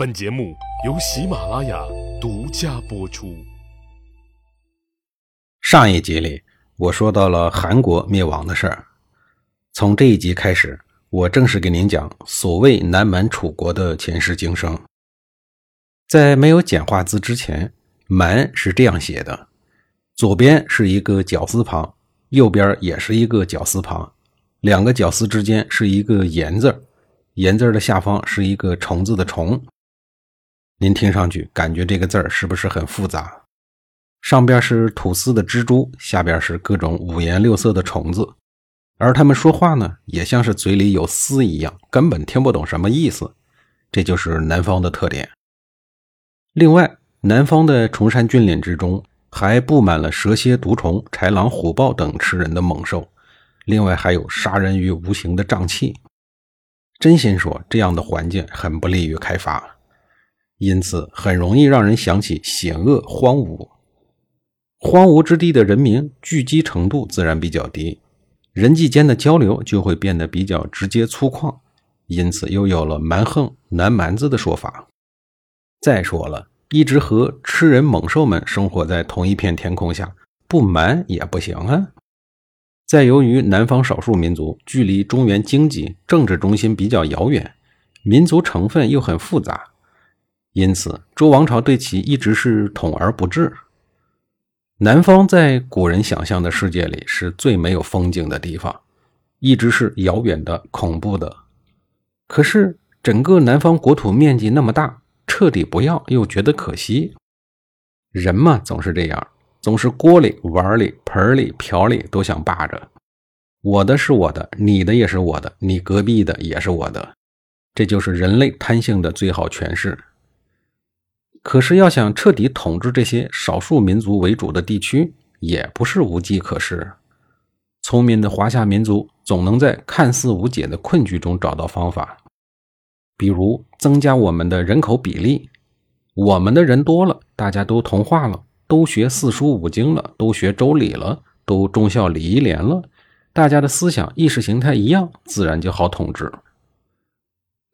本节目由喜马拉雅独家播出。上一集里，我说到了韩国灭亡的事儿。从这一集开始，我正式给您讲所谓南蛮楚国的前世今生。在没有简化字之前，“蛮”是这样写的：左边是一个绞丝旁，右边也是一个绞丝旁，两个绞丝之间是一个“言”字，“言”字的下方是一个“虫”字的“虫”。您听上去感觉这个字儿是不是很复杂？上边是吐丝的蜘蛛，下边是各种五颜六色的虫子，而他们说话呢，也像是嘴里有丝一样，根本听不懂什么意思。这就是南方的特点。另外，南方的崇山峻岭之中还布满了蛇蝎毒虫、豺狼虎豹等吃人的猛兽，另外还有杀人于无形的瘴气。真心说，这样的环境很不利于开发。因此，很容易让人想起险恶荒芜。荒芜之地的人民聚集程度自然比较低，人际间的交流就会变得比较直接粗犷，因此又有了“蛮横”“南蛮子”的说法。再说了，一直和吃人猛兽们生活在同一片天空下，不蛮也不行啊。再由于南方少数民族距离中原经济政治中心比较遥远，民族成分又很复杂。因此，周王朝对其一直是统而不治。南方在古人想象的世界里是最没有风景的地方，一直是遥远的、恐怖的。可是，整个南方国土面积那么大，彻底不要又觉得可惜。人嘛，总是这样，总是锅里、碗里、盆里、瓢里都想霸着。我的是我的，你的也是我的，你隔壁的也是我的，这就是人类贪性的最好诠释。可是，要想彻底统治这些少数民族为主的地区，也不是无计可施。聪明的华夏民族总能在看似无解的困局中找到方法，比如增加我们的人口比例。我们的人多了，大家都同化了，都学四书五经了，都学周礼了，都忠孝礼义廉了，大家的思想意识形态一样，自然就好统治。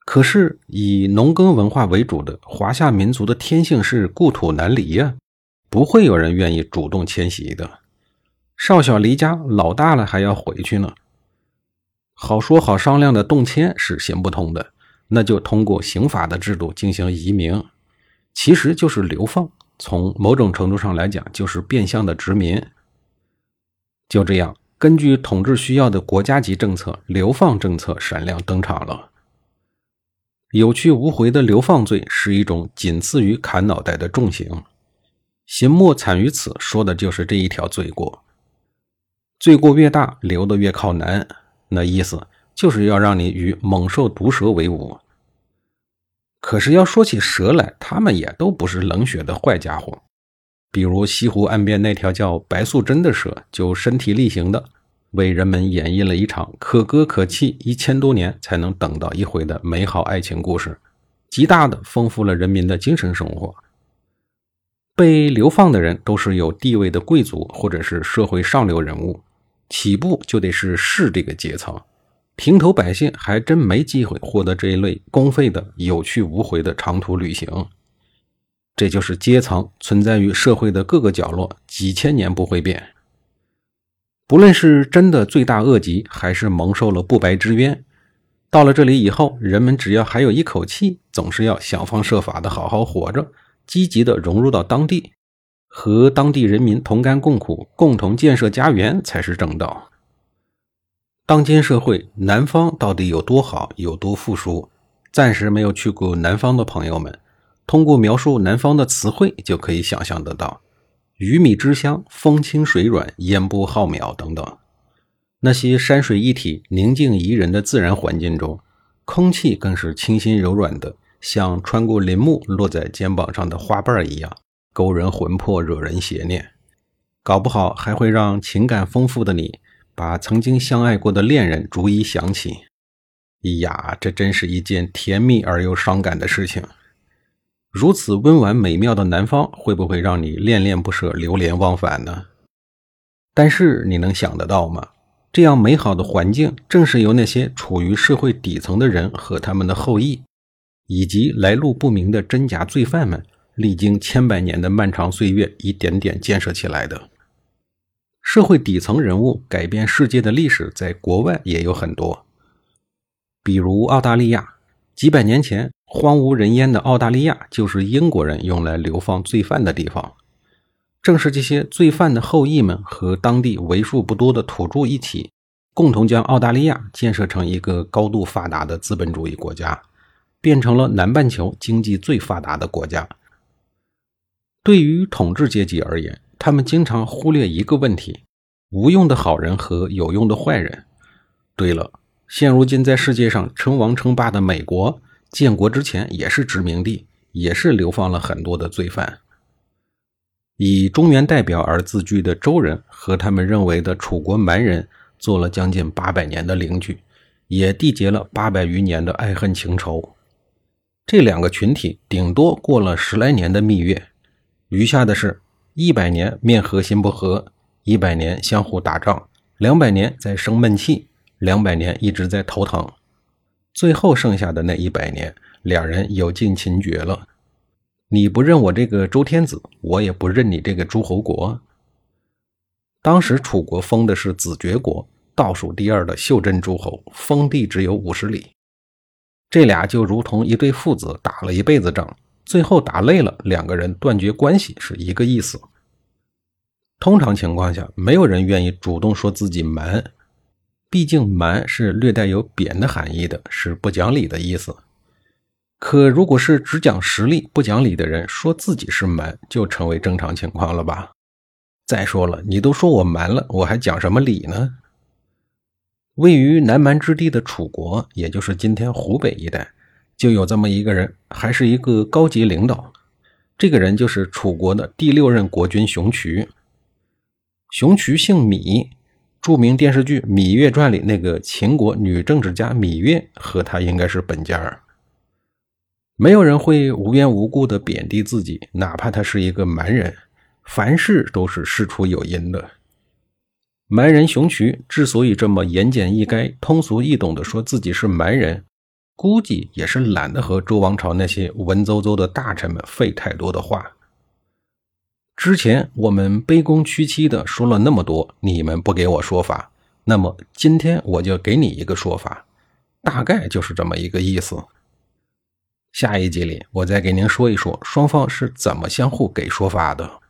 可是，以农耕文化为主的华夏民族的天性是故土难离呀，不会有人愿意主动迁徙的。少小离家，老大了还要回去呢。好说好商量的动迁是行不通的，那就通过刑法的制度进行移民，其实就是流放。从某种程度上来讲，就是变相的殖民。就这样，根据统治需要的国家级政策，流放政策闪亮登场了。有去无回的流放罪是一种仅次于砍脑袋的重刑，刑莫惨于此，说的就是这一条罪过。罪过越大，流的越靠南，那意思就是要让你与猛兽毒蛇为伍。可是要说起蛇来，他们也都不是冷血的坏家伙，比如西湖岸边那条叫白素贞的蛇，就身体力行的。为人们演绎了一场可歌可泣、一千多年才能等到一回的美好爱情故事，极大的丰富了人民的精神生活。被流放的人都是有地位的贵族或者是社会上流人物，起步就得是士这个阶层，平头百姓还真没机会获得这一类公费的有去无回的长途旅行。这就是阶层存在于社会的各个角落，几千年不会变。不论是真的罪大恶极，还是蒙受了不白之冤，到了这里以后，人们只要还有一口气，总是要想方设法的好好活着，积极的融入到当地，和当地人民同甘共苦，共同建设家园才是正道。当今社会，南方到底有多好，有多富庶？暂时没有去过南方的朋友们，通过描述南方的词汇就可以想象得到。鱼米之乡，风清水软，烟波浩渺等等，那些山水一体、宁静宜人的自然环境中，空气更是清新柔软的，像穿过林木落在肩膀上的花瓣一样，勾人魂魄，惹人邪念。搞不好还会让情感丰富的你，把曾经相爱过的恋人逐一想起。呀，这真是一件甜蜜而又伤感的事情。如此温婉美妙的南方，会不会让你恋恋不舍、流连忘返呢？但是你能想得到吗？这样美好的环境，正是由那些处于社会底层的人和他们的后裔，以及来路不明的真假罪犯们，历经千百年的漫长岁月，一点点建设起来的。社会底层人物改变世界的历史，在国外也有很多，比如澳大利亚，几百年前荒无人烟的澳大利亚，就是英国人用来流放罪犯的地方。正是这些罪犯的后裔们和当地为数不多的土著一起，共同将澳大利亚建设成一个高度发达的资本主义国家，变成了南半球经济最发达的国家。对于统治阶级而言，他们经常忽略一个问题：无用的好人和有用的坏人。对了，现如今在世界上称王称霸的美国，建国之前也是殖民地，也是流放了很多的罪犯。以中原代表而自居的周人和他们认为的楚国蛮人做了将近八百年的邻居，也缔结了八百余年的爱恨情仇。这两个群体顶多过了十来年的蜜月，余下的是一百年面和心不和，一百年相互打仗，两百年在生闷气，两百年一直在头疼，最后剩下的那一百年，两人有尽情绝了。你不认我这个周天子，我也不认你这个诸侯国。当时楚国封的是子爵国，倒数第二的袖珍诸侯，封地只有五十里。这俩就如同一对父子打了一辈子仗，最后打累了，两个人断绝关系是一个意思。通常情况下，没有人愿意主动说自己蛮，毕竟蛮是略带有贬的含义的，是不讲理的意思。可如果是只讲实力不讲理的人，说自己是蛮，就成为正常情况了吧？再说了，你都说我蛮了，我还讲什么理呢？位于南蛮之地的楚国，也就是今天湖北一带，就有这么一个人，还是一个高级领导。这个人就是楚国的第六任国君熊渠。熊渠姓芈，著名电视剧《芈月传》里那个秦国女政治家芈月，和他应该是本家儿。没有人会无缘无故的贬低自己，哪怕他是一个蛮人。凡事都是事出有因的。蛮人熊渠之所以这么言简意赅、通俗易懂的说自己是蛮人，估计也是懒得和周王朝那些文绉绉的大臣们费太多的话。之前我们卑躬屈膝的说了那么多，你们不给我说法，那么今天我就给你一个说法，大概就是这么一个意思。下一集里，我再给您说一说双方是怎么相互给说法的。